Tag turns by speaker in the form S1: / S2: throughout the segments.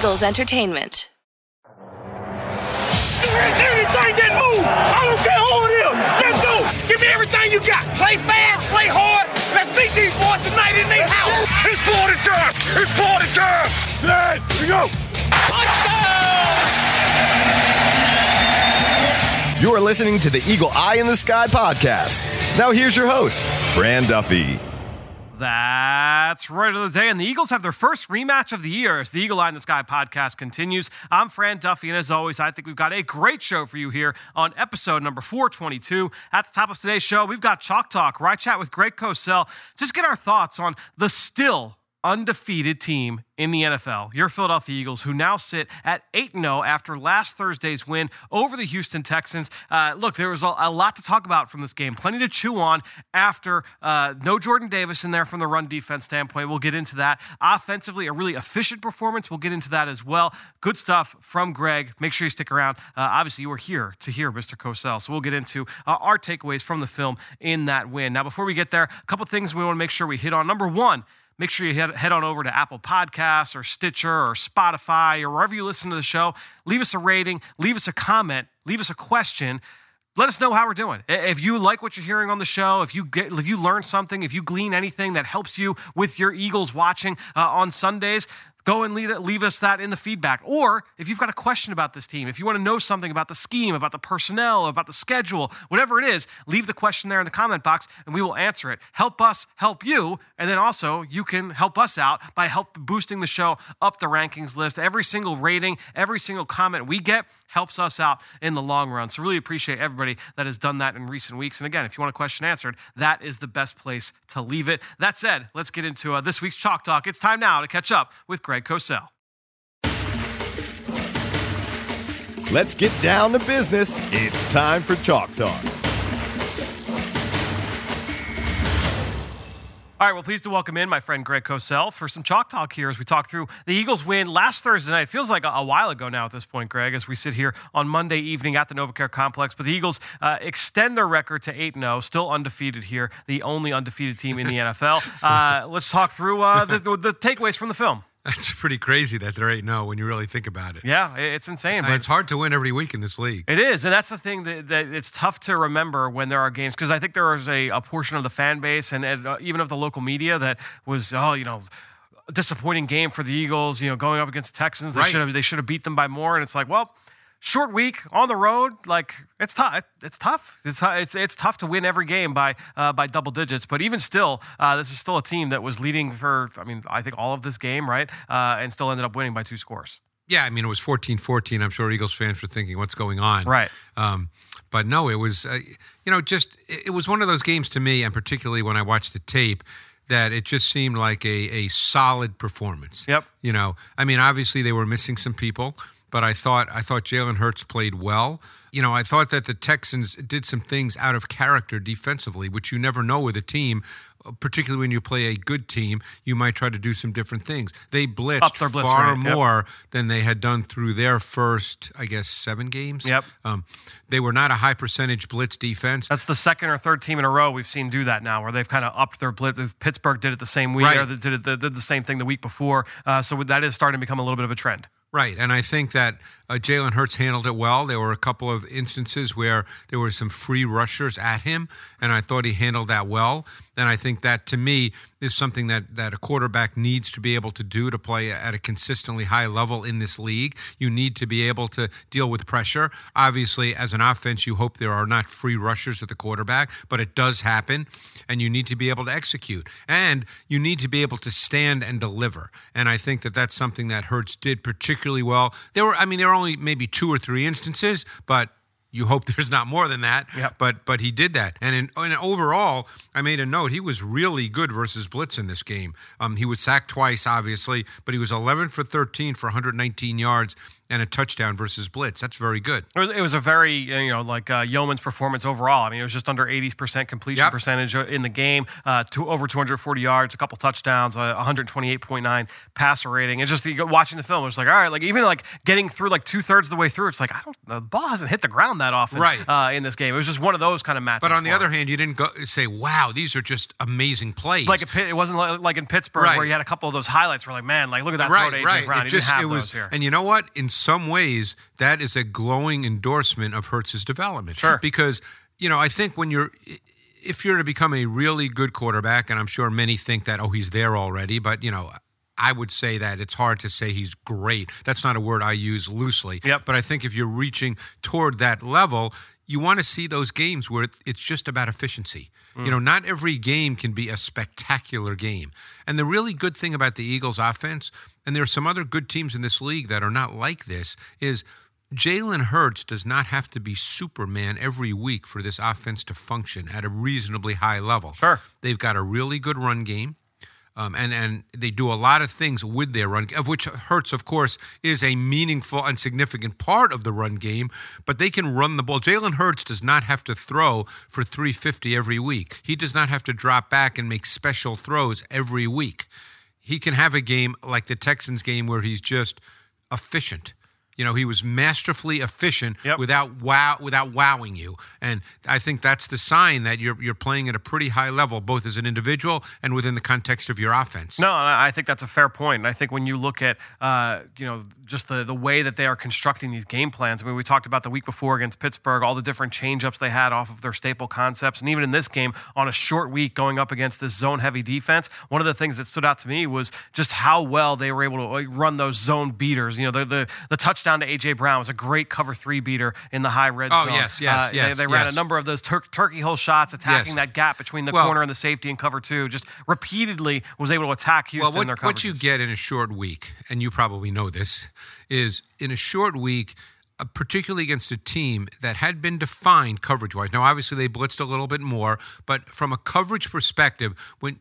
S1: Eagles Entertainment.
S2: Anything that move, I don't care who it is. Let's go. Give me everything you got. Play fast, play hard. Let's beat these boys tonight in their house. It's party time. It's party time. There we go. Touchdown!
S3: You are listening to the Eagle Eye in the Sky podcast. Now here's your host, Fran Duffy.
S4: That's right of the day. And the Eagles have their first rematch of the year as the Eagle Eye in the Sky podcast continues. I'm Fran Duffy, and as always, I think we've got a great show for you here on episode number 422. At the top of today's show, we've got Chalk Talk, where I chat with Greg Cosell, just get our thoughts on the still undefeated team in the NFL, your Philadelphia Eagles, who now sit at 8 0 after last Thursday's win over the Houston Texans. Uh, look, there was a, a, lot to talk about from this game, plenty to chew on after uh, no Jordan Davis in there from the run defense standpoint. We'll get into that. Offensively, a really efficient performance. We'll get into that as well. Good stuff from Greg. Make sure you stick around. Uh, obviously, you were here to hear Mr. Cosell, so we'll get into uh, our takeaways from the film in that win. Now, before we get there, a couple things we want to make sure we hit on. Number one, Make sure you head, head on over to Apple Podcasts or Stitcher or Spotify or wherever you listen to the show. Leave us a rating, leave us a comment, leave us a question. Let us know how we're doing. If you like what you're hearing on the show, if you get, if you learn something, if you glean anything that helps you with your Eagles watching uh, on Sundays, Go and leave, leave us that in the feedback. Or if you've got a question about this team, if you want to know something about the scheme, about the personnel, about the schedule, whatever it is, leave the question there in the comment box and we will answer it. Help us help you. And then also, you can help us out by help boosting the show up the rankings list. Every single rating, every single comment we get helps us out in the long run. So, really appreciate everybody that has done that in recent weeks. And again, if you want a question answered, that is the best place to leave it. That said, let's get into uh, this week's Chalk Talk. It's time now to catch up with Greg Cosell.
S3: Let's get down to business. It's time for Chalk Talk.
S4: All right, well, pleased to welcome in my friend Greg Cosell for some Chalk Talk here as we talk through the Eagles win last Thursday night. It feels like a, a while ago now at this point, Greg, as we sit here on Monday evening at the NovaCare Complex. But the Eagles uh, extend their record to 8 0, still undefeated here, the only undefeated team in the NFL. Uh, let's talk through uh, the, the, the takeaways from the film.
S5: That's pretty crazy that there ain't no when you really think about it.
S4: Yeah, it's insane.
S5: But it's hard to win every week in this league.
S4: It is, and that's the thing that, that it's tough to remember when there are games because I think there is a, a, portion of the fan base and, and uh, even of the local media that was, oh, you know disappointing game for the Eagles. You know, going up against the Texans, they right. should have they should have beat them by more. And it's like, well, short week on the road. Like it's tough. It's tough. It's it's it's tough to win every game by uh, by double digits. But even still, uh, this is still a team that was leading for. I mean, I think all of this game, right, uh, and still ended up winning by two scores.
S5: Yeah, I mean, it was 14-14. I'm sure Eagles fans were thinking, "What's going on?"
S4: Right.
S5: Um, but no, it was, uh, you know, just it was one of those games to me, and particularly when I watched the tape that it just seemed like a, a solid performance.
S4: Yep.
S5: You know, I mean, obviously they were missing some people but I thought I thought Jalen Hurts played well. You know, I thought that the Texans did some things out of character defensively, which you never know with a team. Particularly when you play a good team, you might try to do some different things. They blitzed
S4: blitz
S5: far
S4: rate, yep.
S5: more than they had done through their first, I guess, seven games.
S4: Yep.
S5: Um, they were not a high percentage blitz defense.
S4: That's the second or third team in a row we've seen do that now, where they've kind of upped their blitz. Pittsburgh did it the same week,
S5: right.
S4: or did, it, did the same thing the week before. Uh, so that is starting to become a little bit of a trend.
S5: Right, and I think that uh, Jalen Hurts handled it well. There were a couple of instances where there were some free rushers at him, and I thought he handled that well. And I think that to me is something that, that a quarterback needs to be able to do to play at a consistently high level in this league. You need to be able to deal with pressure. Obviously, as an offense, you hope there are not free rushers at the quarterback, but it does happen, and you need to be able to execute. And you need to be able to stand and deliver. And I think that that's something that Hurts did particularly well. There were, I mean, there were only maybe two or three instances, but you hope there's not more than that.
S4: Yep.
S5: But but he did that, and in, and overall, I made a note. He was really good versus blitz in this game. Um, he was sacked twice, obviously, but he was 11 for 13 for 119 yards and a touchdown versus blitz. That's very good.
S4: It was, a very you know like uh, Yeoman's performance overall. I mean, it was just under eighty percent completion
S5: Yep.
S4: percentage uh, in the game, uh, to over two hundred forty yards, a couple touchdowns, uh, one hundred twenty eight point nine passer rating. It's just you go watching the film, it's like all right, like even like getting through like two thirds of the way through, it's like I don't the ball hasn't hit the ground that often,
S5: Right.
S4: Uh, in this game, it was just one of those kind of matches.
S5: But on the other
S4: him.
S5: hand, you didn't go say, "Wow, these are just amazing plays."
S4: like a it wasn't like, like in Pittsburgh
S5: Right.
S4: where you had a couple of those highlights where like man, like look at that throw to
S5: right.
S4: Brown.
S5: It just
S4: didn't have
S5: it
S4: those
S5: was,
S4: here.
S5: and you know what? In some ways, that is a glowing endorsement of Hurts's development.
S4: Sure.
S5: because you know, I think when you're if you're to become a really good quarterback, and I'm sure many think that, oh, he's there already, but you know. I would say that it's hard to say he's great. That's not a word I use loosely.
S4: Yep.
S5: But I think if you're reaching toward that level, you want to see those games where it's just about efficiency. You know, not every game can be a spectacular game. And the really good thing about the Eagles offense, and there are some other good teams in this league that are not like this, is Jalen Hurts does not have to be Superman every week for this offense to function at a reasonably high level.
S4: Sure.
S5: They've got a really good run game. Um, and and they do a lot of things with their run, of which Hurts, of course, is a meaningful and significant part of the run game. But they can run the ball. Jalen Hurts does not have to throw for 350 every week. He does not have to drop back and make special throws every week. He can have a game like the Texans game where he's just efficient. You know, he was masterfully efficient
S4: Yep.
S5: without wow without wowing you. And I think that's the sign that you're you're playing at a pretty high level, both as an individual and within the context of your offense.
S4: No, I think that's a fair point. And I think when you look at, uh, you know, just the, the way that they are constructing these game plans. I mean, we talked about the week before against Pittsburgh, all the different changeups they had off of their staple concepts. And even in this game, on a short week going up against this zone heavy defense, one of the things that stood out to me was just how well they were able to run those zone beaters. You know, the, the, the touchdown to A.J. Brown was a great cover three beater in the high red
S5: Oh,
S4: zone.
S5: yes, yes,
S4: Uh,
S5: yes,
S4: They, they ran
S5: yes.
S4: a number of those tur- turkey hole shots attacking
S5: Yes.
S4: that gap between the
S5: Well-
S4: corner and the safety and cover two. Just repeatedly was able to attack Houston
S5: well,
S4: in their
S5: what, what you get in a short week, and you probably know this, is in a short week, uh, particularly against a team that had been defined coverage wise. Now, obviously, they blitzed a little bit more, but from a coverage perspective, when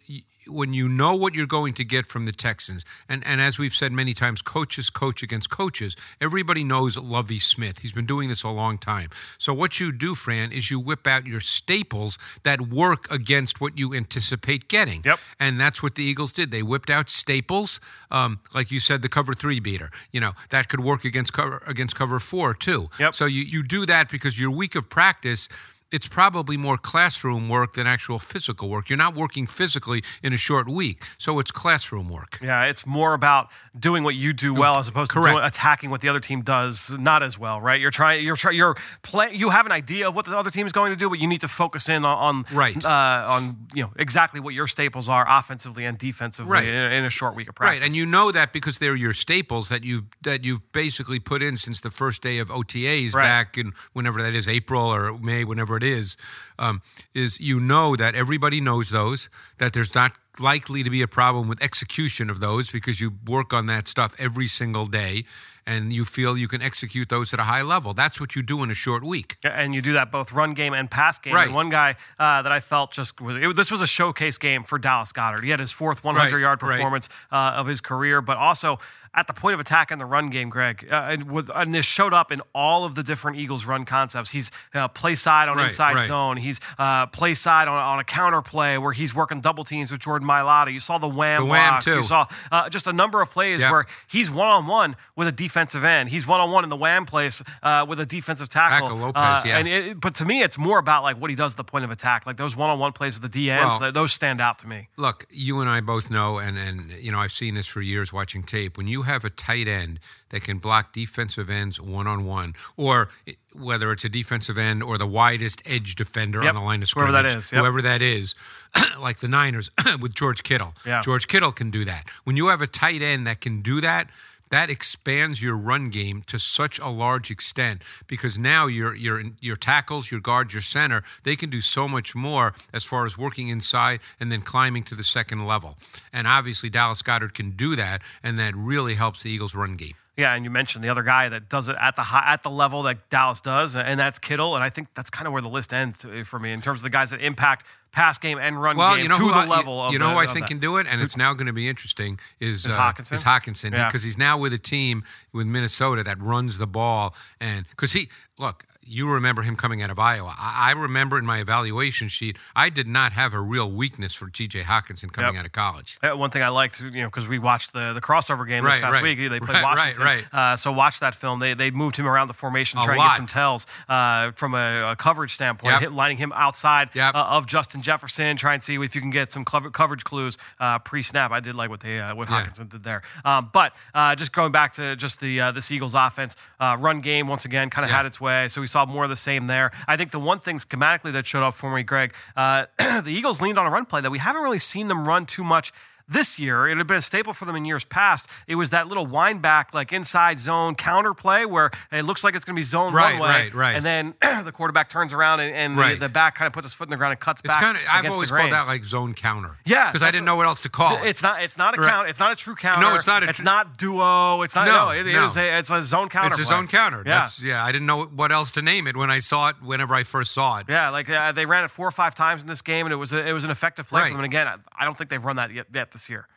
S5: when you know what you're going to get from the Texans, and, and as we've said many times, coaches coach against coaches. Everybody knows Lovie Smith. He's been doing this a long time. So what you do, Fran, is you whip out your staples that work against what you anticipate getting.
S4: Yep.
S5: And that's what the Eagles did. They whipped out staples, um, like you said, the cover three beater. You know that could work against cover against cover four too.
S4: Yep.
S5: So you you do that because your week of practice. It's probably more classroom work than actual physical work. You're not working physically in a short week, so it's classroom work.
S4: Yeah, it's more about doing what you do well as opposed to doing, attacking what the other team does not as well, right? You're trying, you're trying, you're play. You have an idea of what the other team is going to do, but you need to focus in on, on
S5: Right.
S4: uh, on you know exactly what your staples are offensively and defensively
S5: Right.
S4: in, in a short week of practice.
S5: Right, and you know that because they're your staples that you that you've basically put in since the first day of OTAs
S4: Right.
S5: back in whenever that is, April or May, whenever it is, um, is you know that everybody knows those that there's not likely to be a problem with execution of those because you work on that stuff every single day and you feel you can execute those at a high level. That's what you do in a short week.
S4: And you do that both run game and pass game.
S5: Right.
S4: And one guy uh, that I felt just was it, this was a showcase game for Dallas Goedert. He had his fourth 100
S5: Right,
S4: yard
S5: right.
S4: performance uh, of his career, but also at the point of attack in the run game, Greg, uh, and, with, and this showed up in all of the different Eagles run concepts. He's uh, play side on
S5: Right,
S4: inside
S5: right.
S4: zone. He's uh, play side on, on a counter play where he's working double teams with Jordan Mailata. You saw the wham,
S5: The wham,
S4: blocks. You saw uh, just a number of plays
S5: Yep.
S4: where he's one on one with a defensive end. He's one on one in the wham place uh, with a defensive tackle.
S5: Tackle Lopez,
S4: Uh,
S5: yeah.
S4: And it, but to me, it's more about like what he does at the point of attack. Like those one on one plays with the D ends,
S5: Well-
S4: those stand out to me.
S5: Look, you and I both know, and and you know, I've seen this for years watching tape. When you have a tight end that can block defensive ends one on one, or whether it's a defensive end or the widest edge defender
S4: Yep,
S5: on the line of
S4: whoever
S5: scrimmage,
S4: that is, yep.
S5: whoever that is, like the Niners with George Kittle.
S4: Yeah.
S5: George Kittle can do that. When you have a tight end that can do that. That expands your run game to such a large extent because now your your your tackles, your guards, your center, they can do so much more as far as working inside and then climbing to the second level. And obviously Dallas Goedert can do that, and that really helps the Eagles' run game.
S4: Yeah, and you mentioned the other guy that does it at the high, at the level that Dallas does, and that's Kittle. And I think that's kind of where the list ends for me in terms of the guys that impact pass game and run
S5: well,
S4: game
S5: you know
S4: to
S5: who
S4: the
S5: I,
S4: level
S5: you,
S4: of
S5: you know
S4: the,
S5: who I think
S4: that.
S5: can do it, and it's now going to be interesting. Is
S4: Is
S5: uh,
S4: Hockenson?
S5: Is Hockenson
S4: Yeah.
S5: because he's now with a team with Minnesota that runs the ball, and because he look. You remember him coming out of Iowa. I, I remember in my evaluation sheet, I did not have a real weakness for T.J. Hockenson coming
S4: Yep.
S5: out of college.
S4: Uh, One thing I liked, you know, because we watched the the crossover game this
S5: Right,
S4: past
S5: right.
S4: week. They played
S5: Right,
S4: Washington,
S5: right.
S4: Uh, so watch that film. They they moved him around the formation,
S5: A
S4: trying to get some tells uh, from a, a coverage standpoint,
S5: Yep.
S4: hit, lining him outside
S5: Yep.
S4: uh, of Justin Jefferson, try and see if you can get some cover, coverage clues uh, pre snap. I did like what they uh, what
S5: Yeah.
S4: Hockenson did there. Um, but uh, just going back to just the uh, this Eagles offense uh, run game once again kind of
S5: Yeah.
S4: had its way. So we saw more of the same there. I think the one thing schematically that showed up for me, Greg, uh, the Eagles leaned on a run play that we haven't really seen them run too much. This year, it had been a staple for them in years past. It was that little wind back, like inside zone counter play where it looks like it's going to be zone
S5: Right,
S4: one way,
S5: right, right.
S4: and then the quarterback turns around and, and
S5: Right.
S4: the, the back kind of puts his foot in the ground and cuts
S5: It's
S4: back.
S5: kind of I've always called that like zone counter.
S4: Yeah,
S5: because I didn't
S4: a-
S5: know what else to call it.
S4: It's not. It's not a
S5: Right.
S4: count. It's not a true counter.
S5: No, it's not a
S4: It's
S5: tr-
S4: not duo. It's not. No,
S5: No,
S4: it
S5: no.
S4: is a. It's a zone counter.
S5: It's a
S4: play.
S5: zone counter.
S4: Yeah.
S5: That's, yeah, I didn't know what else to name it when I saw it. Whenever I first saw it,
S4: Yeah, like uh, they ran it four or five times in this game, and it was a, it was an effective play
S5: Right.
S4: for them. And again, I, I don't think they've run that yet, yet this year.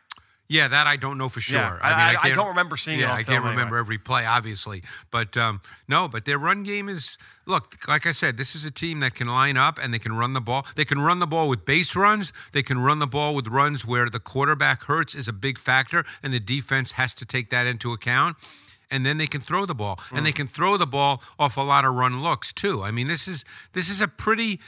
S5: Yeah, that I don't know for sure.
S4: Yeah,
S5: I mean,
S4: I-
S5: I,
S4: I don't remember seeing it
S5: Yeah, I can't remember
S4: anyway.
S5: every play, obviously, but um, no, but their run game is look. Like I said, this is a team that can line up and they can run the ball. They can run the ball with base runs. They can run the ball with runs where the quarterback hurts is a big factor, and the defense has to take that into account. And then they can throw the ball, and
S4: Mm.
S5: they can throw the ball off a lot of run looks too. I mean, this is this is a pretty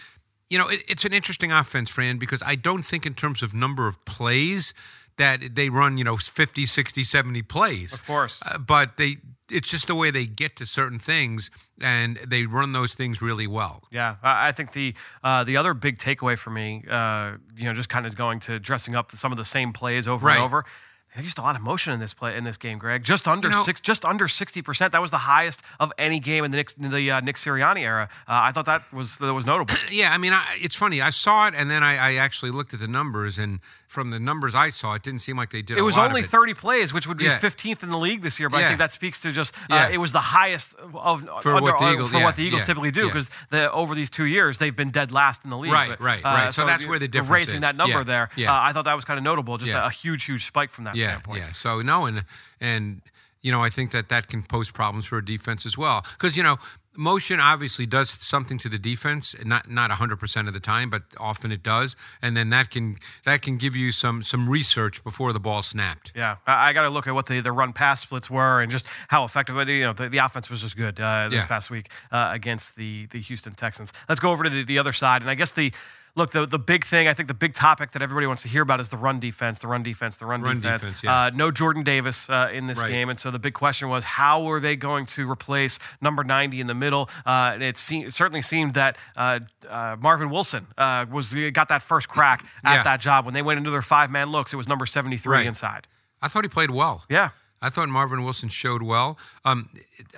S5: you know, it, it's an interesting offense, Fran, because I don't think in terms of number of plays that they run, you know, 50, 60, 70 plays.
S4: Of course.
S5: Uh, but they it's just the way they get to certain things and they run those things really well.
S4: Yeah, I think the uh, the other big takeaway for me, uh, you know, just kind of going to dressing up to some of the same plays over
S5: Right.
S4: and over. There's just a lot of motion in this play in this game, Greg. Just under
S5: You know-
S4: six, just under sixty percent. That was the highest of any game in the Nick, in the uh, Nick Sirianni era. Uh, I thought that was that was notable.
S5: Yeah, I mean, I, it's funny. I saw it and then I, I actually looked at the numbers, and from the numbers I saw, it didn't seem like they did.
S4: It
S5: a
S4: was
S5: lot
S4: only
S5: of it.
S4: 30 plays, which would be
S5: Yeah.
S4: 15th in the league this year. But I think that speaks to just uh,
S5: Yeah.
S4: it was the highest of
S5: For what the
S4: uh,
S5: Eagles- yeah,
S4: what the Eagles
S5: yeah,
S4: typically do
S5: yeah.
S4: because the over these two years they've been dead last in the league.
S5: Right,
S4: But,
S5: right, right. So that's where the difference
S4: raising
S5: is.
S4: that number
S5: Yeah,
S4: there.
S5: yeah.
S4: Uh, I thought that was kind of notable. Just
S5: Yeah.
S4: a, a huge, huge spike from that
S5: yeah,
S4: standpoint.
S5: Yeah, So no, and and you know, I think that that can pose problems for a defense as well, because you know, motion obviously does something to the defense, not not hundred percent of the time, but often it does, and then that can that can give you some some research before the ball snapped.
S4: Yeah, I, I got to look at what the, the run pass splits were and just how effective. You know, the, the offense was just good uh, this
S5: Yeah.
S4: past week uh, against the the Houston Texans. Let's go over to the, the other side, and I guess the look the the big thing. I think the big topic that everybody wants to hear about is the run defense, the run defense, the run,
S5: Run
S4: defense.
S5: defense, yeah.
S4: uh, no Jordan Davis uh, in this
S5: Right.
S4: game, and so the big question was how were they going to replace number ninety in the middle? Uh, and it, se- it certainly seemed that uh, uh, Marvin Wilson uh, was got that first crack at
S5: Yeah.
S4: that job when they went into their five man looks. It was number seventy three
S5: Right.
S4: inside.
S5: I thought he played well.
S4: Yeah.
S5: I thought Marvin Wilson showed well. Um,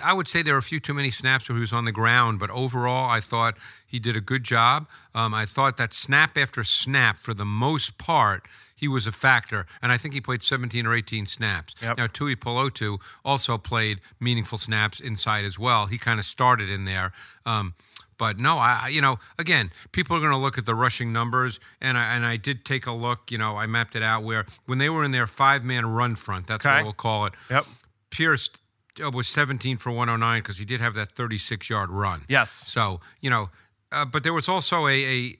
S5: I would say there were a few too many snaps where he was on the ground, but overall, I thought he did a good job. Um, I thought that snap after snap, for the most part, he was a factor, and I think he played 17 or 18 snaps.
S4: Yep.
S5: Now, Tuipulotu also played meaningful snaps inside as well. He kind of started in there. Um, but no, I I- you know again, people are going to look at the rushing numbers, and I and I did take a look. You know, I mapped it out where when they were in their five man run front, that's
S4: Okay.
S5: what we'll call it.
S4: Yep.
S5: Pierce uh, was 17 for 109 because he did have that 36 yard run.
S4: Yes.
S5: So you know, uh, but there was also a a,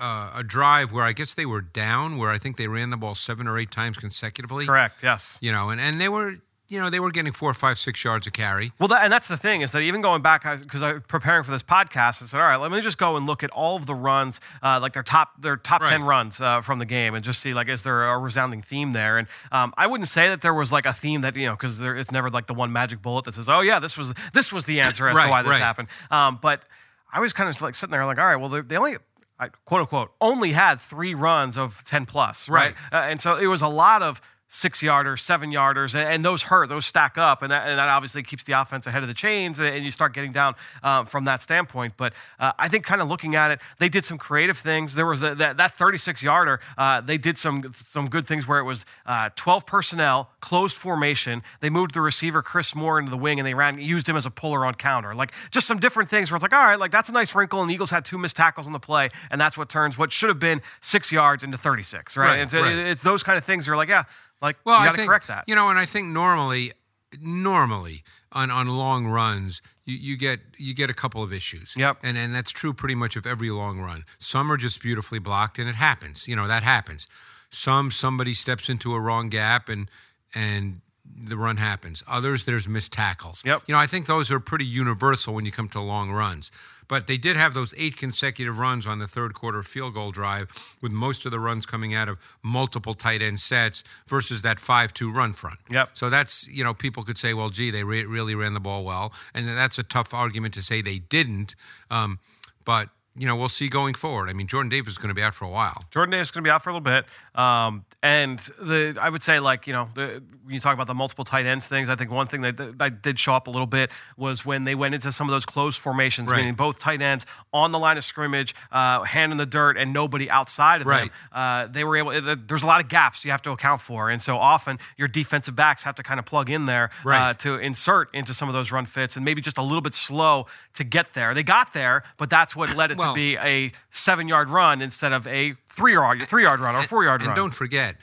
S5: uh, a drive where I guess they were down, where I think they ran the ball seven or eight times consecutively.
S4: Correct. Yes.
S5: You know, and and they were you know they were getting four, five, six yards a carry.
S4: Well, that, and that's the thing is that even going back because I was preparing for this podcast, I said, all right, let me just go and look at all of the runs, uh, like their top their top ten runs uh, from the game, and just see like is there a resounding theme there? And um, I wouldn't say that there was like a theme that you know because it's never like the one magic bullet that says, oh yeah, this was this was the answer as to why this
S5: right.
S4: happened. Um, but I was kind of like sitting there like, all right, well they, they only. I, quote unquote only had three runs of 10 plus right,
S5: Right.
S4: Uh, and so it was a lot of six yarders, seven yarders, and, those hurt, those stack up, and that, and that obviously keeps the offense ahead of the chains, and you start getting down um, from that standpoint. But uh, I think, kind of looking at it, they did some creative things. There was the, that, that 36 yarder, uh, they did some some good things where it was uh, 12 personnel, closed formation. They moved the receiver Chris Moore into the wing, and they ran used him as a puller on counter. Like just some different things where it's like, all right, like that's a nice wrinkle. And the Eagles had two missed tackles on the play, and that's what turns what should have been six yards into 36. Right?
S5: right,
S4: it's,
S5: right.
S4: it's those kind of things. You're like, yeah like,
S5: well,
S4: you got
S5: to
S4: correct that.
S5: You know, and I think normally, normally on, on long runs, you, you get you get a couple of issues.
S4: Yep.
S5: And and that's true pretty much of every long run. Some are just beautifully blocked, and it happens. You know that happens. Some somebody steps into a wrong gap and and the run happens. Others there's missed tackles.
S4: Yep.
S5: You know I think those are pretty universal when you come to long runs. But they did have those eight consecutive runs on the third quarter field goal drive, with most of the runs coming out of multiple tight end sets versus that 5 2 run front.
S4: Yep.
S5: So that's, you know, people could say, well, gee, they re- really ran the ball well. And that's a tough argument to say they didn't. Um, but you know, we'll see going forward. I mean, Jordan Davis is going to be out for a while.
S4: Jordan Davis is going to be out for a little bit. Um, and the I would say, like, you know, the, when you talk about the multiple tight ends things, I think one thing that, that did show up a little bit was when they went into some of those closed formations,
S5: right.
S4: meaning both tight ends on the line of scrimmage, uh, hand in the dirt, and nobody outside of
S5: right.
S4: them. Uh, they were able, there's a lot of gaps you have to account for. And so often your defensive backs have to kind of plug in there
S5: right.
S4: uh, to insert into some of those run fits and maybe just a little bit slow to get there. They got there, but that's what led it well, to be a seven yard run instead of a three yard three yard run or four yard
S5: run.
S4: And
S5: don't forget,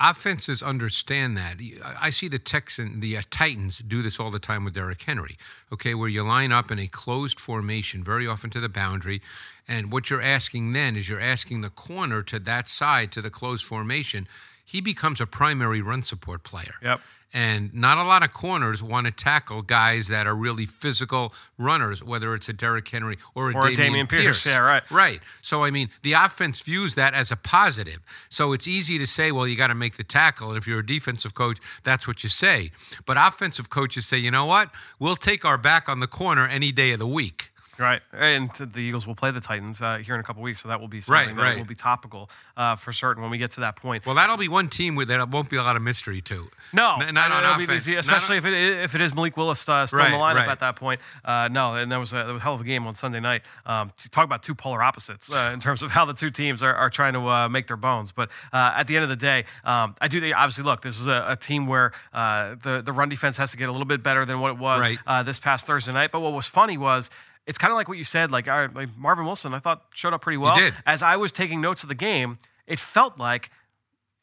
S5: offenses understand that. I see the Texan, the uh, Titans do this all the time with Derrick Henry. Okay, where you line up in a closed formation, very often to the boundary, and what you're asking then is you're asking the corner to that side to the closed formation. He becomes a primary run support player.
S4: Yep.
S5: And not a lot of corners want to tackle guys that are really physical runners, whether it's a Derrick Henry or a,
S4: or
S5: Dameon,
S4: Dameon Pierce.
S5: Pierce.
S4: Yeah, right.
S5: Right. So, I mean, the offense views that as a positive. So it's easy to say, well, you got to make the tackle. And if you're a defensive coach, that's what you say. But offensive coaches say, you know what? We'll take our back on the corner any day of the week.
S4: Right, and the Eagles will play the Titans uh, here in a couple weeks, so that will be something
S5: right,
S4: that
S5: right.
S4: will be topical uh, for certain when we get to that point.
S5: Well, that'll be one team with that won't be a lot of mystery to.
S4: No,
S5: N- not on offense.
S4: Be, especially
S5: not
S4: if it if it is Malik Willis uh, still
S5: right,
S4: in the lineup at that point. Uh, no, and that was, a, that was a hell of a game on Sunday night. Um, to talk about two polar opposites uh, in terms of how the two teams are, are trying to uh, make their bones. But uh, at the end of the day, um, I do think obviously look, this is a, a team where uh, the the run defense has to get a little bit better than what it was this past Thursday night. But what was funny was it's kind of like what you said. Like, like Marvin Wilson, I thought showed up pretty well.
S5: did.
S4: As I was taking notes of the game, it felt like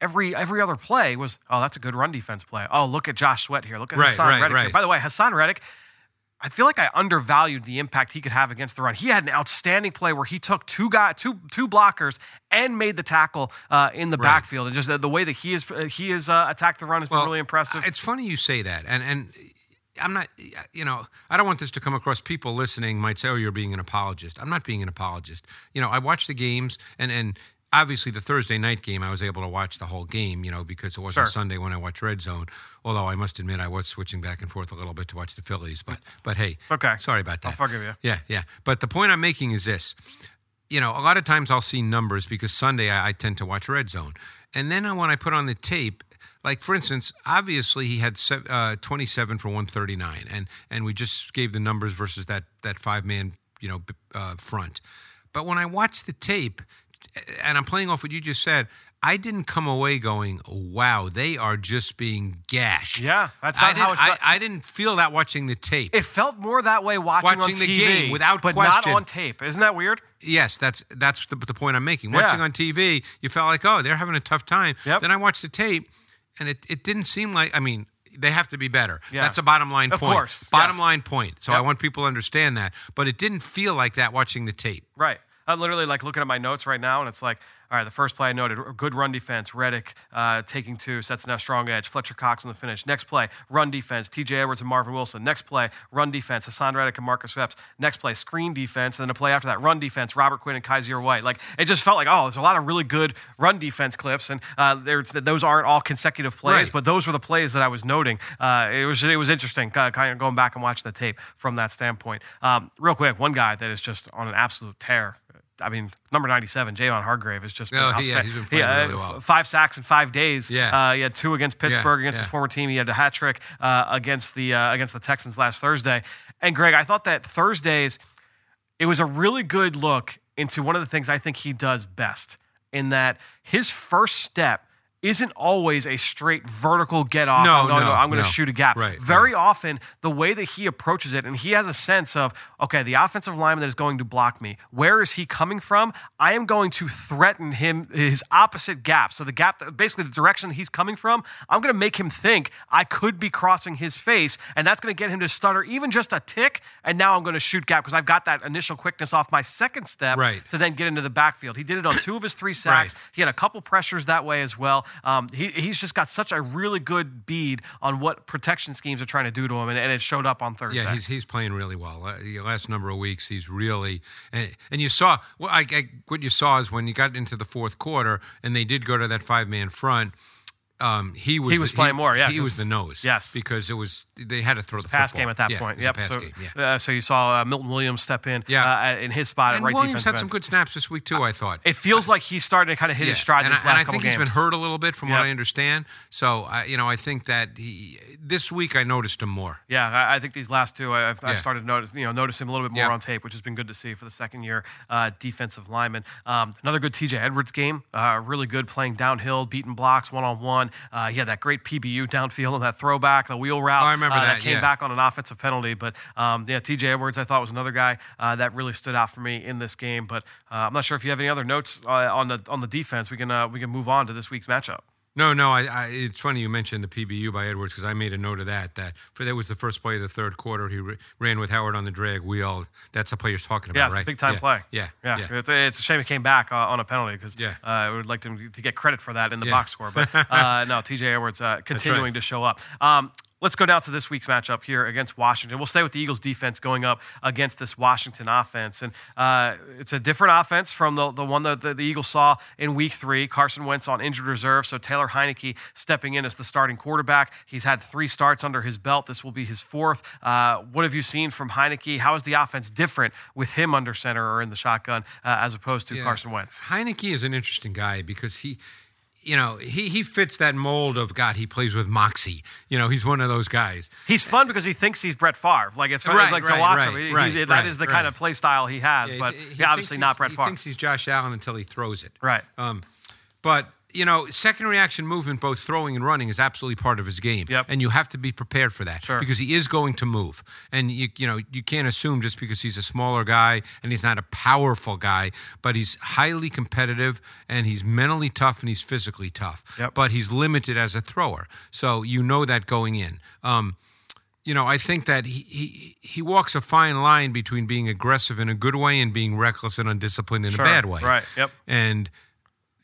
S4: every every other play was, oh, that's a good run defense play. Oh, look at Josh Sweat here. Look at
S5: Right,
S4: Haason
S5: right,
S4: Reddick here.
S5: right.
S4: By the way, Haason Reddick. I feel like I undervalued the impact he could have against the run. He had an outstanding play where he took two guy, two two blockers and made the tackle uh, in the
S5: Right.
S4: backfield, and just the, the way that he is uh, he has uh, attacked the run has been really impressive.
S5: It's funny you say that, and and I'm not, you know, I don't want this to come across. People listening might say, "Oh, you're being an apologist." I'm not being an apologist. You know, I watch the games, and and obviously the Thursday night game, I was able to watch the whole game. You know, because it wasn't
S4: Sure.
S5: Sunday when I watched Red Zone. Although I must admit, I was switching back and forth a little bit to watch the Phillies. But but hey,
S4: okay.
S5: sorry about that.
S4: I'll forgive you.
S5: Yeah, yeah. But the point I'm making is this. You know, a lot of times I'll see numbers because Sunday I, I tend to watch Red Zone. And then when I put on the tape, like for instance, obviously he had uh, 27 for 139, and and we just gave the numbers versus that that five man you know uh, front. But when I watched the tape, and I'm playing off what you just said, I didn't come away going, "Wow, they are just being gashed."
S4: Yeah, that's
S5: I
S4: how it felt.
S5: I, I didn't feel that watching the tape.
S4: It felt more that way watching,
S5: Watching
S4: on
S5: the
S4: TV,
S5: game, without
S4: but
S5: question.
S4: not on tape. Isn't that weird?
S5: Yes, that's that's the, the point I'm making.
S4: Yeah.
S5: Watching on TV, you felt like, oh, they're having a tough time.
S4: Yep.
S5: Then I watched the tape, and it, it didn't seem like. I mean, they have to be better.
S4: Yeah.
S5: That's a bottom line
S4: Of
S5: point.
S4: course,
S5: bottom
S4: yes.
S5: line point. So I want people to understand that. But it didn't feel like that watching the tape.
S4: Right. I'm literally like looking at my notes right now, and it's like, all right, the first play I noted, good run defense. Reddick uh, taking two, sets now strong edge. Fletcher Cox on the finish. Next play, run defense. T.J. Edwards and Marvin Wilson. Next play, run defense. Haason Reddick and Marcus Epps. Next play, screen defense. And then a play after that, run defense. Robert Quinn and Kyzir White. Like it just felt like, oh, there's a lot of really good run defense clips, and uh, there's those aren't all consecutive plays,
S5: Right.
S4: but those were the plays that I was noting. Uh, it was it was interesting, uh, kind of going back and watching the tape from that standpoint. Um, real quick, one guy that is just on an absolute tear. I mean, number 97, Javon Hargrave, has just been
S5: Oh, yeah, he's been
S4: He, uh,
S5: really well.
S4: Five sacks in five days.
S5: Yeah.
S4: Uh, he had two against Pittsburgh against his former team. He had a hat trick uh, against the uh, against the Texans last Thursday. And Greg, I thought that Thursdays it was a really good look into one of the things I think he does best in that his first step isn't always a straight vertical get off.
S5: No,
S4: I'm going,
S5: no,
S4: I'm going
S5: no.
S4: to shoot a gap.
S5: Right,
S4: Very often, the way that he approaches it, and he has a sense of, okay, the offensive lineman that is going to block me, where is he coming from? I am going to threaten him, his opposite gap. So the gap, basically the direction he's coming from, I'm going to make him think I could be crossing his face, and that's going to get him to stutter even just a tick. And now I'm going to shoot gap because I've got that initial quickness off my second step
S5: Right.
S4: to then get into the backfield. He did it on two of his three sacks.
S5: Right.
S4: He had a couple pressures that way as well. Um, he, he's just got such a really good bead on what protection schemes are trying to do to him, and, and it showed up on Thursday.
S5: Yeah, he's, he's playing really well. Uh, the last number of weeks, he's really and and you saw well, I, I, what you saw is when you got into the fourth quarter and they did go to that five man front. Um, he was
S4: He was playing more, yeah,
S5: he was the nose.
S4: yes.
S5: because it was they had to throw the
S4: pass
S5: football.
S4: game at that
S5: Yeah,
S4: point.
S5: it was a
S4: Yep.
S5: pass
S4: so,
S5: game, yeah.
S4: uh, so you saw uh, Milton Williams step in
S5: Yeah.
S4: uh, in his spot
S5: and
S4: at right
S5: Williams had some
S4: end.
S5: good snaps this week too. I thought.
S4: It feels like he's starting to kind of hit his stride
S5: and
S4: in his
S5: I, and I think
S4: games.
S5: he's been hurt a little bit from
S4: Yep.
S5: what I understand. So I, you know, I think that he, this week I noticed him more.
S4: Yeah, I, I think these last two, I've,
S5: Yeah.
S4: I've started to notice, you know, notice him a little bit more
S5: Yeah.
S4: on tape, which has been good to see for the second year uh, defensive lineman. Um, another good TJ Edwards game, uh, really good playing downhill, beating blocks one on one. He had that great PBU downfield and that throwback, the wheel route.
S5: Oh, I remember
S4: uh,
S5: that,
S4: came
S5: yeah.
S4: back on an offensive penalty. But um, yeah, TJ Edwards, I thought was another guy uh, that really stood out for me in this game. But uh, I'm not sure if you have any other notes uh, on the on the defense. We can uh, we can move on to this week's matchup.
S5: No, no. I, I, it's funny you mentioned the PBU by Edwards because I made a note of that. That for that was the first play of the third quarter. He r- ran with Howard on the drag wheel. That's the play you're talking about,
S4: Yeah, it's
S5: right?
S4: a big time
S5: yeah.
S4: play.
S5: Yeah,
S4: yeah.
S5: yeah.
S4: It's, it's a shame he came back uh, on a penalty because
S5: Yeah.
S4: uh, I would like him to get credit for that in the box score. But uh, no, TJ Edwards uh, continuing to show up. Um, Let's go down to this week's matchup here against Washington. We'll stay with the Eagles defense going up against this Washington offense. And uh, it's a different offense from the, the one that the, the Eagles saw in week three. Carson Wentz on injured reserve. So Taylor Heinicke stepping in as the starting quarterback. He's had three starts under his belt. This will be his fourth. Uh, what have you seen from Heinicke? How is the offense different with him under center or in the shotgun uh, as opposed to
S5: Yeah.
S4: Carson Wentz?
S5: Heinicke is an interesting guy because he, you know, he he fits that mold of God. He plays with moxie. You know, he's one of those guys.
S4: He's fun because he thinks he's Brett Favre. Like it's fun
S5: Right,
S4: like to
S5: right,
S4: watch
S5: right,
S4: him.
S5: Right,
S4: he- that is the kind of play style he has,
S5: Yeah,
S4: but
S5: he- he
S4: obviously not Brett Favre.
S5: He thinks he's Josh Allen until he throws it.
S4: Right.
S5: Um, but you know, second reaction movement, both throwing and running, is absolutely part of his game.
S4: Yep.
S5: And you have to be prepared for that.
S4: Sure.
S5: Because he is going to move, and you you know you can't assume just because he's a smaller guy and he's not a powerful guy, but he's highly competitive and he's mentally tough and he's physically tough.
S4: Yep.
S5: But he's limited as a thrower, so you know that going in. Um, you know, I think that he, he he walks a fine line between being aggressive in a good way and being reckless and undisciplined in
S4: Sure.
S5: a bad way.
S4: Right. Yep.
S5: And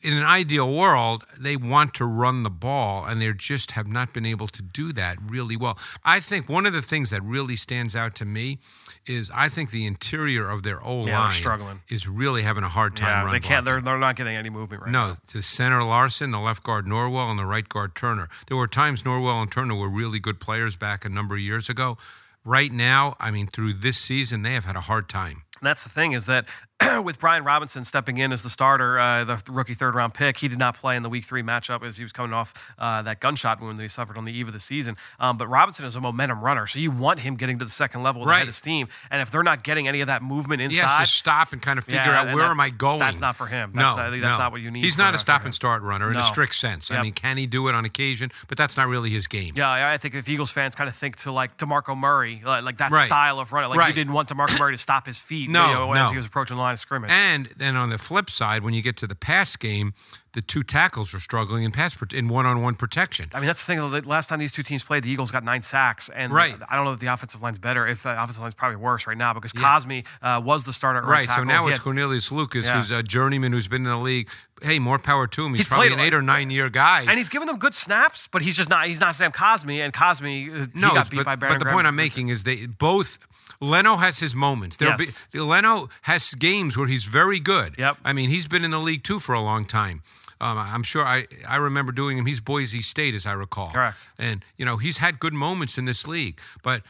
S5: in an ideal world, they want to run the ball, and they just have not been able to do that really well. I think one of the things that really stands out to me is I think the interior of their O
S4: Yeah,
S5: line
S4: struggling.
S5: is really having a hard time
S4: Yeah, they can't. They're, they're not getting any movement right
S5: No,
S4: now.
S5: to center Larsen, the left guard Norwell, and the right guard Turner. There were times Norwell and Turner were really good players back a number of years ago. Right now, I mean, through this season, they have had a hard time.
S4: That's the thing is that with Brian Robinson stepping in as the starter, uh, the rookie third round pick, he did not play in the week three matchup as he was coming off uh, that gunshot wound that he suffered on the eve of the season. Um, but Robinson is a momentum runner, so you want him getting to the second level with a head of steam. And if they're not getting any of that movement inside, He
S5: has to stop and kind of figure
S4: Yeah,
S5: out where
S4: that-
S5: am I going.
S4: that's not for him.
S5: no,
S4: That's not- that's
S5: no.
S4: not what you need
S5: He's not a stop and start runner in
S4: No.
S5: a strict sense. I mean, can he do it on occasion? But that's not really his game.
S4: Yeah, I I think if Eagles fans kind of think to like Demarco Murray, like, like that
S5: Right.
S4: style of running, like you didn't want Demarco Murray to stop his feet
S5: No,
S4: you know, as he was approaching the line of scrimmage.
S5: And then on the flip side, when you get to the pass game, the two tackles are struggling in pass in one-on-one protection.
S4: I mean, that's the thing. The last time these two teams played, the Eagles got nine sacks, and
S5: Right.
S4: I don't know if the offensive line's better. If the offensive line's probably worse right now because Cosmi uh, was the starter. right
S5: Right. So now
S4: He
S5: it's
S4: had-
S5: Cornelius Lucas,
S4: Yeah.
S5: who's a journeyman who's been in the league. Hey, more power to him. He's,
S4: He's
S5: probably an eight or nine year guy.
S4: and he's giving them good snaps, but he's just not. He's not Sam Cosmi, and Cosmi uh,
S5: no,
S4: he got beat
S5: but,
S4: by Baron
S5: but the
S4: Graham.
S5: point I'm making is they both. Leno has his moments. There'll
S4: Yes.
S5: be, Leno has games where he's very good.
S4: Yep.
S5: I mean, he's been in the league too for a long time. Um, I'm sure I, I remember doing him. He's Boise State, as I recall.
S4: Correct.
S5: And you know he's had good moments in this league, but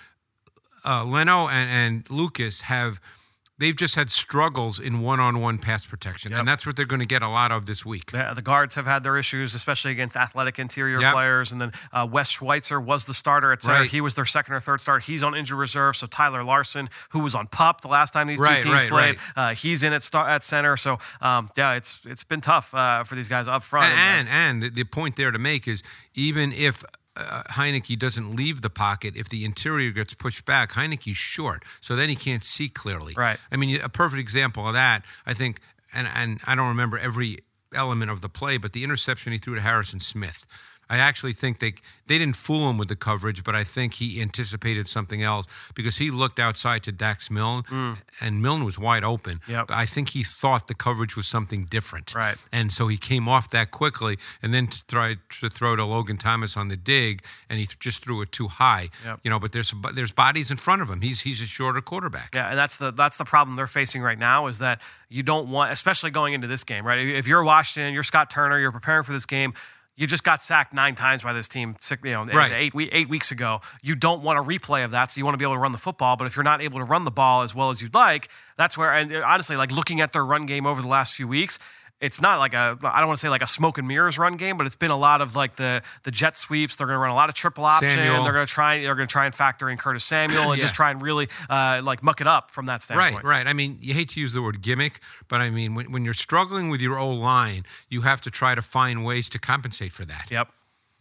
S5: uh, Leno and, and Lucas have they've just had struggles in one-on-one pass protection,
S4: Yep.
S5: and that's what they're going to get a lot of this week.
S4: The, the guards have had their issues, especially against athletic interior
S5: Yep.
S4: players. And then uh, Wes Schweitzer was the starter at center.
S5: Right.
S4: He was their second or third start. He's on injured reserve. So Tyler Larsen, who was on pup the last time these
S5: Right,
S4: two teams
S5: right,
S4: played. Uh, he's in at star- at center. So um, yeah, it's it's been tough uh, for these guys up front.
S5: And and, and the point there to make is even if uh, Heinicke doesn't leave the pocket, if the interior gets pushed back, Heinicke's short, so then he can't see clearly.
S4: Right.
S5: I mean, a perfect example of that, I think, and and I don't remember every element of the play, but the interception he threw to Harrison Smith. I actually think they they didn't fool him with the coverage, but I think he anticipated something else because he looked outside to Dax Milne, and Milne was wide open.
S4: Mm. Yep.
S5: But I think he thought the coverage was something different.
S4: Right.
S5: And so he came off that quickly and then to try to throw to Logan Thomas on the dig, and he th- just threw it too high.
S4: Yep.
S5: You know, but there's there's bodies in front of him. He's he's a shorter quarterback.
S4: Yeah, and that's the that's the problem they're facing right now is that you don't want, especially going into this game, right? If you're Washington, you're Scott Turner, you're preparing for this game. You just got sacked nine times by this team, six- you know,
S5: Right.
S4: eight eight weeks ago. You don't want a replay of that, so you want to be able to run the football. But if you're not able to run the ball as well as you'd like, that's where. And honestly, like looking at their run game over the last few weeks, it's not like a I don't want to say like a smoke and mirrors run game, but it's been a lot of like the the jet sweeps. They're going to run a lot of triple option.
S5: Samuel.
S4: They're going to try they're going to try and factor in Curtis Samuel and
S5: Yeah.
S4: just try and really uh, like muck it up from that standpoint.
S5: Right, right. I mean, you hate to use the word gimmick, but I mean, when, when you're struggling with your old line, you have to try to find ways to compensate for that.
S4: Yep.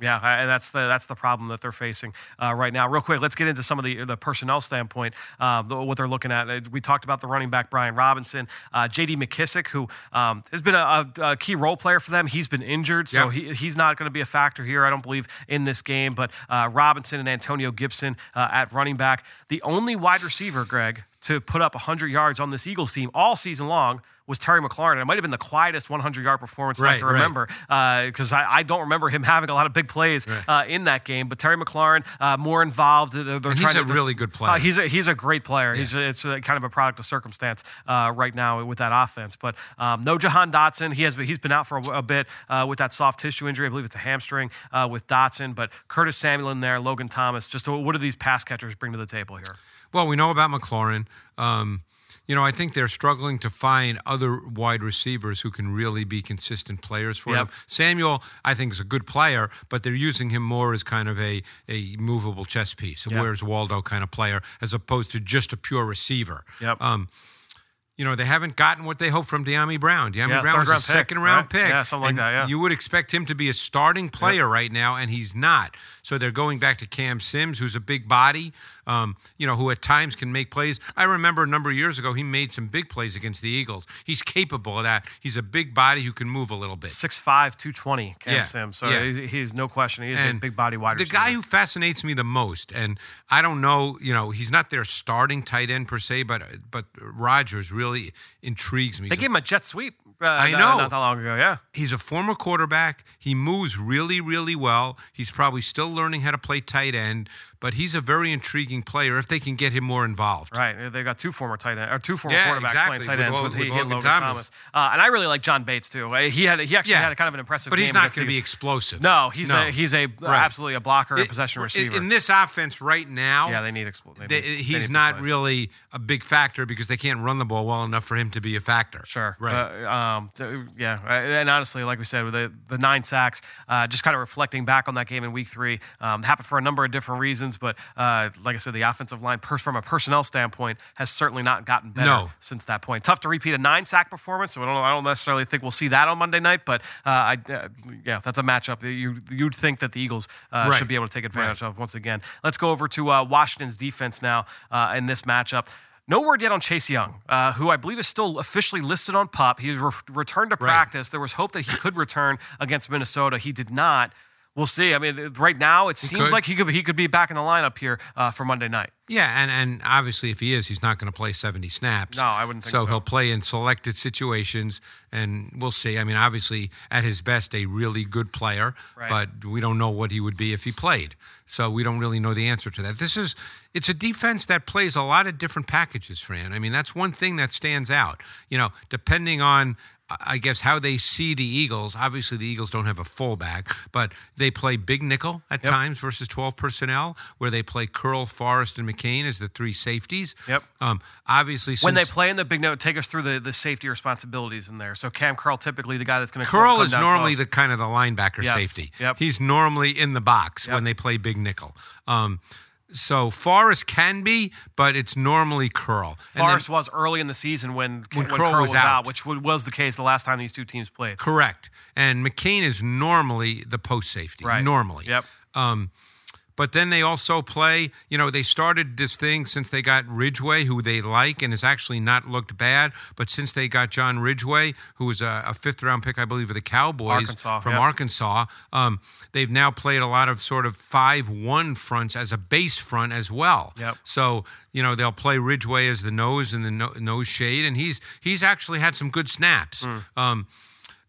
S4: Yeah, I- and that's the that's the problem that they're facing uh, right now. Real quick, let's get into some of the the personnel standpoint. The- what they're looking at. Uh, We talked about the running back Brian Robinson, uh, J.D. McKissick, who um, has been a, a, key role player for them. He's been injured, so
S5: Yep.
S4: he, he's not going to be a factor here. I don't believe in this game. But uh, Robinson and Antonio Gibson uh, at running back, the only wide receiver, Greg, to put up 100 yards on this Eagles team all season long was Terry McLaurin. It might have been the quietest 100 yard performance that I can remember because I, I don't remember him having a lot of big plays uh, in that game. But Terry McLaurin uh, more involved. They're, they're
S5: And he's a
S4: to,
S5: really good player.
S4: Uh, he's a he's a great player. He's a, it's a, kind of a product of circumstance uh, right now with that offense. But um, no Jahan Dotson. He has he's been out for a, a bit uh, with that soft tissue injury. I believe it's a hamstring uh, with Dotson. But Curtis Samuel in there, Logan Thomas. Just what do these pass catchers bring to the table here?
S5: Well, we know about McLaurin. Um, you know, I think they're struggling to find other wide receivers who can really be consistent players for
S4: Yep.
S5: him. Samuel, I think, is a good player, but they're using him more as kind of a, a movable chess piece, a
S4: Yep.
S5: where's Waldo kind of player, as opposed to just a pure receiver.
S4: Yep.
S5: Um, you know, they haven't gotten what they hoped from Dyami Brown. Dyami
S4: Yeah,
S5: Brown was a
S4: round pick,
S5: second round
S4: right?
S5: pick.
S4: Yeah, something like that, yeah.
S5: You would expect him to be a starting player right now, and he's not. So they're going back to Cam Sims, who's a big body, um, you know, who at times can make plays. I remember a number of years ago, he made some big plays against the Eagles. He's capable of that. He's a big body who can move a little bit.
S4: 6'5", 220, Cam
S5: Yeah,
S4: Sims. So
S5: yeah.
S4: he's no question. He is a big body wide receiver.
S5: The guy who fascinates me the most, and I don't know, you know, he's not their starting tight end per se, but but Rogers really intrigues me.
S4: they gave him a jet sweep. Uh,
S5: I know.
S4: Not that long ago, yeah.
S5: he's a former quarterback. He moves really, really well. He's probably still learning how to play tight end, but he's a very intriguing player if they can get him more involved.
S4: Right, They've got two former tight end or two former
S5: Yeah,
S4: quarterbacks
S5: exactly,
S4: playing tight ends with,
S5: with
S4: and
S5: Logan
S4: Logan Thomas.
S5: Thomas.
S4: Uh, and I really like John Bates too. Uh, He had he actually
S5: Yeah.
S4: had a kind of an impressive.
S5: But he's not going to be explosive.
S4: No, he's
S5: No.
S4: a he's a
S5: Right.
S4: absolutely a blocker and possession receiver.
S5: In this offense right now,
S4: yeah, they need expl- they
S5: they-
S4: need- they
S5: he's
S4: need
S5: not really a big factor because they can't run the ball well enough for him to be a factor.
S4: Sure.
S5: Right.
S4: Uh, um, yeah. And honestly, like we said, with the, the nine sacks, uh, just kind of reflecting back on that game in week three, um, happened for a number of different reasons. But uh, like I said, the offensive line, pers- from a personnel standpoint, has certainly not gotten better
S5: No.
S4: since that point. Tough to repeat a nine sack performance. So I don't, I don't necessarily think we'll see that on Monday night. But uh, I, uh, yeah, that's a matchup that you, you'd think that the Eagles uh,
S5: Right.
S4: should be able to take advantage of once again. Let's go over to uh, Washington's defense now uh, in this matchup. No word yet on Chase Young, uh, who I believe is still officially listed on PUP. He re- returned to
S5: Right.
S4: practice. There was hope that he could return against Minnesota. He did not. We'll see. I mean, right now it seems
S5: could.
S4: like he could he could be back in the lineup here uh, for Monday night.
S5: Yeah, and, and obviously, if he is, he's not going to play 70 snaps.
S4: No, I wouldn't think so.
S5: he'll play in selected situations, and we'll see. I mean, obviously, at his best, a really good player,
S4: Right.
S5: but we don't know what he would be if he played. So we don't really know the answer to that. This is it's a defense that plays a lot of different packages, Fran. I mean, that's one thing that stands out. You know, depending on I guess how they see the Eagles. Obviously, the Eagles don't have a fullback, but they play big nickel at
S4: Yep.
S5: times versus 12 personnel, where they play Curl, Forrest, and McCain as the three safeties.
S4: Yep.
S5: Um, obviously,
S4: when they play in the big note, take us through the, the safety responsibilities in there. So Cam Curl, typically the guy that's going to
S5: Curl is normally the kind of the linebacker
S4: Yes.
S5: safety.
S4: Yep.
S5: He's normally in the box
S4: Yep.
S5: when they play big nickel. Um, so Forrest can be, but it's normally Curl.
S4: Forrest was early in the season when
S5: When
S4: when,
S5: Curl
S4: Curl
S5: was
S4: was, out.
S5: out.
S4: which was the case the last time these two teams played.
S5: Correct. And McCain is normally the post safety.
S4: Right.
S5: Normally.
S4: Yep.
S5: Um, but then they also play, you know, they started this thing since they got Ridgeway, who they like and has actually not looked bad. But since they got John Ridgeway, who was a, a fifth round pick, I believe, of the Cowboys
S4: Arkansas,
S5: from. Arkansas, um, they've now played a lot of sort of 5 1 fronts as a base front as well.
S4: Yep.
S5: So, you know, they'll play Ridgeway as the nose and the no, nose shade. And he's he's actually had some good snaps.
S4: Hmm.
S5: Um,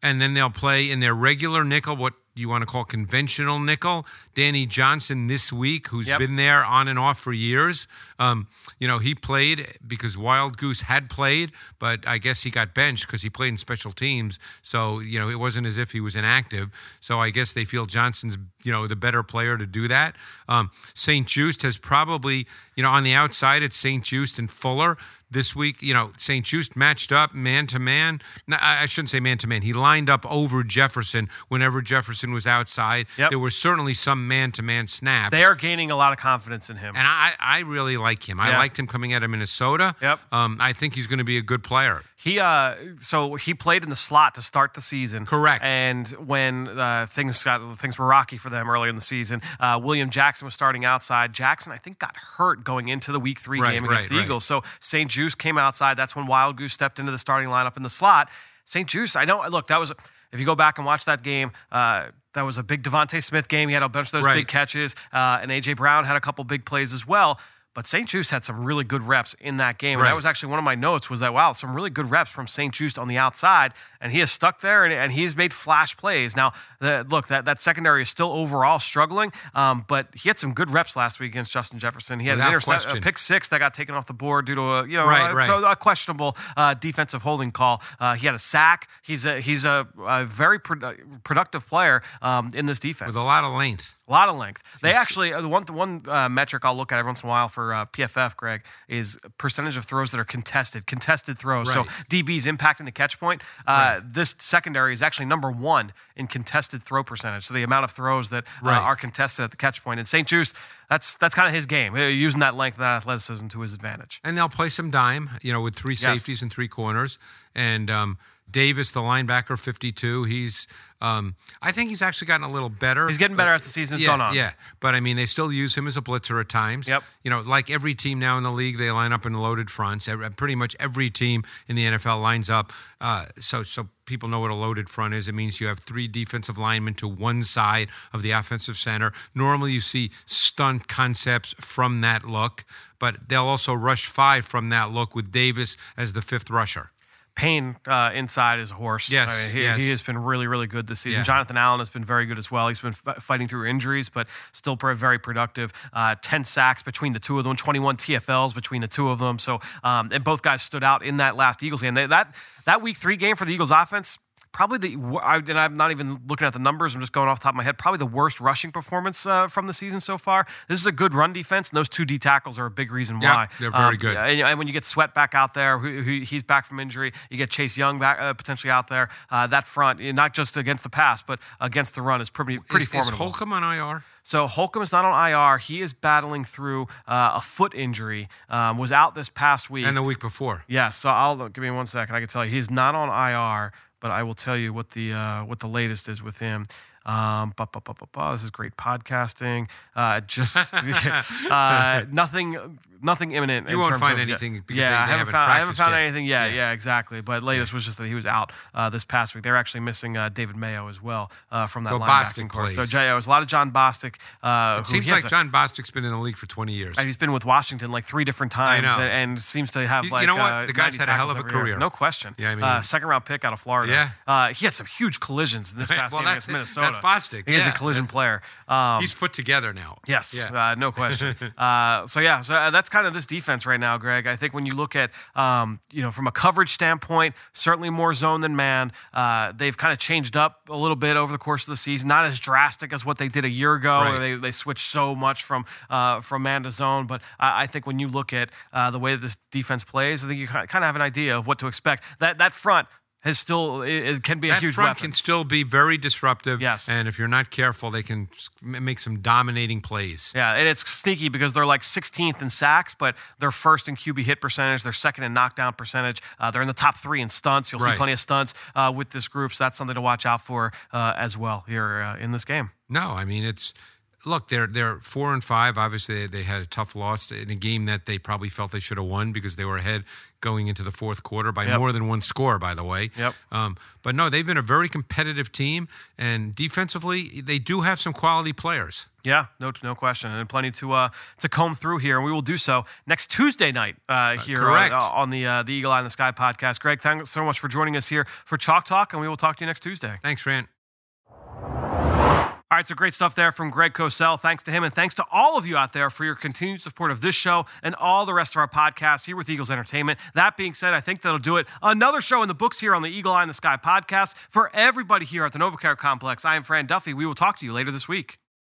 S5: and then they'll play in their regular nickel, what you want to call conventional nickel. Danny Johnson this week, who's
S4: Yep.
S5: been there on and off for years. Um, you know, he played because Wildgoose had played, but I guess he got benched because he played in special teams. So, you know, it wasn't as if he was inactive. So I guess they feel Johnson's, you know, the better player to do that. Um, St. Juste has probably, you know, on the outside, it's St. Juste and Fuller this week, you know, St. Juste matched up man to man. I shouldn't say man to man. He lined up over Jefferson whenever Jefferson was outside.
S4: Yep.
S5: There were certainly some man to man snaps.
S4: They are gaining a lot of confidence in him.
S5: and I, I really like him. I
S4: Yeah.
S5: liked him coming out of Minnesota.
S4: Yep.
S5: Um, I think he's going to be a good player.
S4: He uh, so he played in the slot to start the season.
S5: Correct.
S4: And when uh, things got things were rocky for them early in the season, uh, William Jackson was starting outside. Jackson, I think, got hurt going into the Week Three
S5: Right,
S4: game against
S5: right,
S4: the
S5: right.
S4: Eagles. So St. Juste came outside. That's when Wildgoose stepped into the starting lineup in the slot. St. Juste, I know. Look, that was if you go back and watch that game. Uh, that was a big DeVonta Smith game. He had a bunch of those
S5: Right.
S4: big catches, uh, and AJ Brown had a couple big plays as well. But St. Juste had some really good reps in that game. And that was actually one of my notes was that, wow, some really good reps from St. Juste on the outside. And he is stuck there and, and he's made flash plays. Now, the, look, that, that secondary is still overall struggling, um, but he had some good reps last week against Justin Jefferson. He had
S5: Without
S4: an intercept, a pick six that got taken off the board due to a, you know,
S5: Right,
S4: uh,
S5: right.
S4: so a questionable uh, defensive holding call. Uh, he had a sack. He's a, he's a, a very produ- productive player um, in this defense.
S5: With a lot of length.
S4: A lot of length. They actually uh, the one the one uh, metric I'll look at every once in a while for uh, PFF, Greg, is percentage of throws that are contested, contested throws. So DBs impacting the catch point. Uh, This secondary is actually number one in contested throw percentage. So the amount of throws that uh,
S5: Right.
S4: are contested at the catch point. And St. Juste, that's that's kind of his game, uh, using that length and that athleticism to his advantage.
S5: And they'll play some dime, you know, with three
S4: Yes.
S5: safeties and three corners. And um, Davis, the linebacker, 52. He's, um, I think he's actually gotten a little better.
S4: He's getting better as the season's
S5: yeah,
S4: gone on.
S5: Yeah, but I mean, they still use him as a blitzer at times.
S4: Yep.
S5: You know, like every team now in the league, they line up in loaded fronts. Pretty much every team in the NFL lines up. Uh, so, so people know what a loaded front is. It means you have three defensive linemen to one side of the offensive center. Normally, you see stunt concepts from that look, but they'll also rush five from that look with Davis as the fifth rusher.
S4: Payne uh, inside is a horse.
S5: Yes,
S4: I mean, he,
S5: yes.
S4: he has been really, really good this season.
S5: Yeah.
S4: Jonathan Allen has been very good as well. He's been f- fighting through injuries, but still very productive. Uh, 10 sacks between the two of them, 21 TFLs between the two of them. So, um, and both guys stood out in that last Eagles game. They, that that week three game for the Eagles offense. Probably the, I, and I'm not even looking at the numbers. I'm just going off the top of my head. Probably the worst rushing performance uh, from the season so far. This is a good run defense, and those two D tackles are a big reason
S5: Yeah,
S4: why.
S5: they're very
S4: Um,
S5: good.
S4: and, and when you get Sweat back out there, who, who he's back from injury, you get Chase Young back uh, potentially out there. Uh, that front, not just against the pass, but against the run, is pretty pretty
S5: is, is
S4: formidable.
S5: Holcomb on IR?
S4: So Holcomb is not on IR. He is battling through uh, a foot injury. Um, was out this past week.
S5: And the week before.
S4: Yeah, so I'll give me one second. I can tell you he's not on IR, but I will tell you what the uh, what the latest is with him. Um, ba, ba, ba, ba, ba. This is great podcasting. Uh, just uh, nothing, nothing imminent.
S5: You won't find
S4: of-
S5: anything because
S4: yeah,
S5: they- they
S4: I haven't found. I haven't found
S5: yet.
S4: anything yet. Yeah.
S5: Yeah.
S4: exactly. But latest was just that he was out uh, this past week. They're actually missing uh, David Mayo as well uh, from that
S5: So
S4: linebacking corps. So it was a lot of Jon Bostic. Uh, who
S5: Seems like
S4: a-
S5: Jon Bostic's been in the league for 20 years.
S4: and he's been with Washington like three different times, and, and seems to have
S5: You- you
S4: like.
S5: know what? The guy's had a hell of a
S4: every year.
S5: career.
S4: No question.
S5: Yeah, I mean-
S4: uh, second round pick out of Florida.
S5: Yeah.
S4: Uh, he had some huge collisions in this past
S5: well,
S4: game against. Minnesota.
S5: Lance Bostic.
S4: He is a collision player. Um,
S5: He's put together now.
S4: Yes,
S5: Yeah.
S4: uh, no question. uh, so yeah, so uh, that's kind of this defense right now, Greg. I think when you look at, um, you know, from a coverage standpoint, certainly more zone than man. Uh, they've kind of changed up a little bit over the course of the season, not as drastic as what they did a year ago, where they, they switched so much from uh, from man to zone. But I, I think when you look at uh, the way that this defense plays, I think you kind of have an idea of what to expect. That that front has still it, can be a
S5: that
S4: huge
S5: front
S4: weapon.
S5: can still be very disruptive.
S4: Yes.
S5: And if you're not careful, they can make some dominating plays.
S4: Yeah, and it's sneaky because they're like 16th in sacks, but they're first in QB hit percentage. They're second in knockdown percentage. Uh, they're in the top three in stunts. You'll see plenty of stunts uh, with this group, so that's something to watch out for uh, as well here uh, in this game.
S5: No, I mean it's look they're they're four and five. Obviously, they had a tough loss in a game that they probably felt they should have won because they were ahead going into the fourth quarter by
S4: Yep.
S5: more than one score. By the way,
S4: Yep.
S5: Um, but no, they've been a very competitive team, and defensively, they do have some quality players.
S4: Yeah, no, no question, and plenty to uh, to comb through here, and we will do so next Tuesday night uh, here
S5: correct.
S4: on, the uh, the Eagle Eye in the Sky podcast. Greg, thanks so much for joining us here for Chalk Talk, and we will talk to you next Tuesday.
S5: Thanks, Fran.
S4: All right, so great stuff there from Greg Cosell. Thanks to him, and thanks to all of you out there for your continued support of this show and all the rest of our podcasts here with Eagles Entertainment. That being said, I think that'll do it. Another show in the books here on the Eagle Eye in the Sky podcast. For everybody here at the NovaCare Complex, I am Fran Duffy. We will talk to you later this week.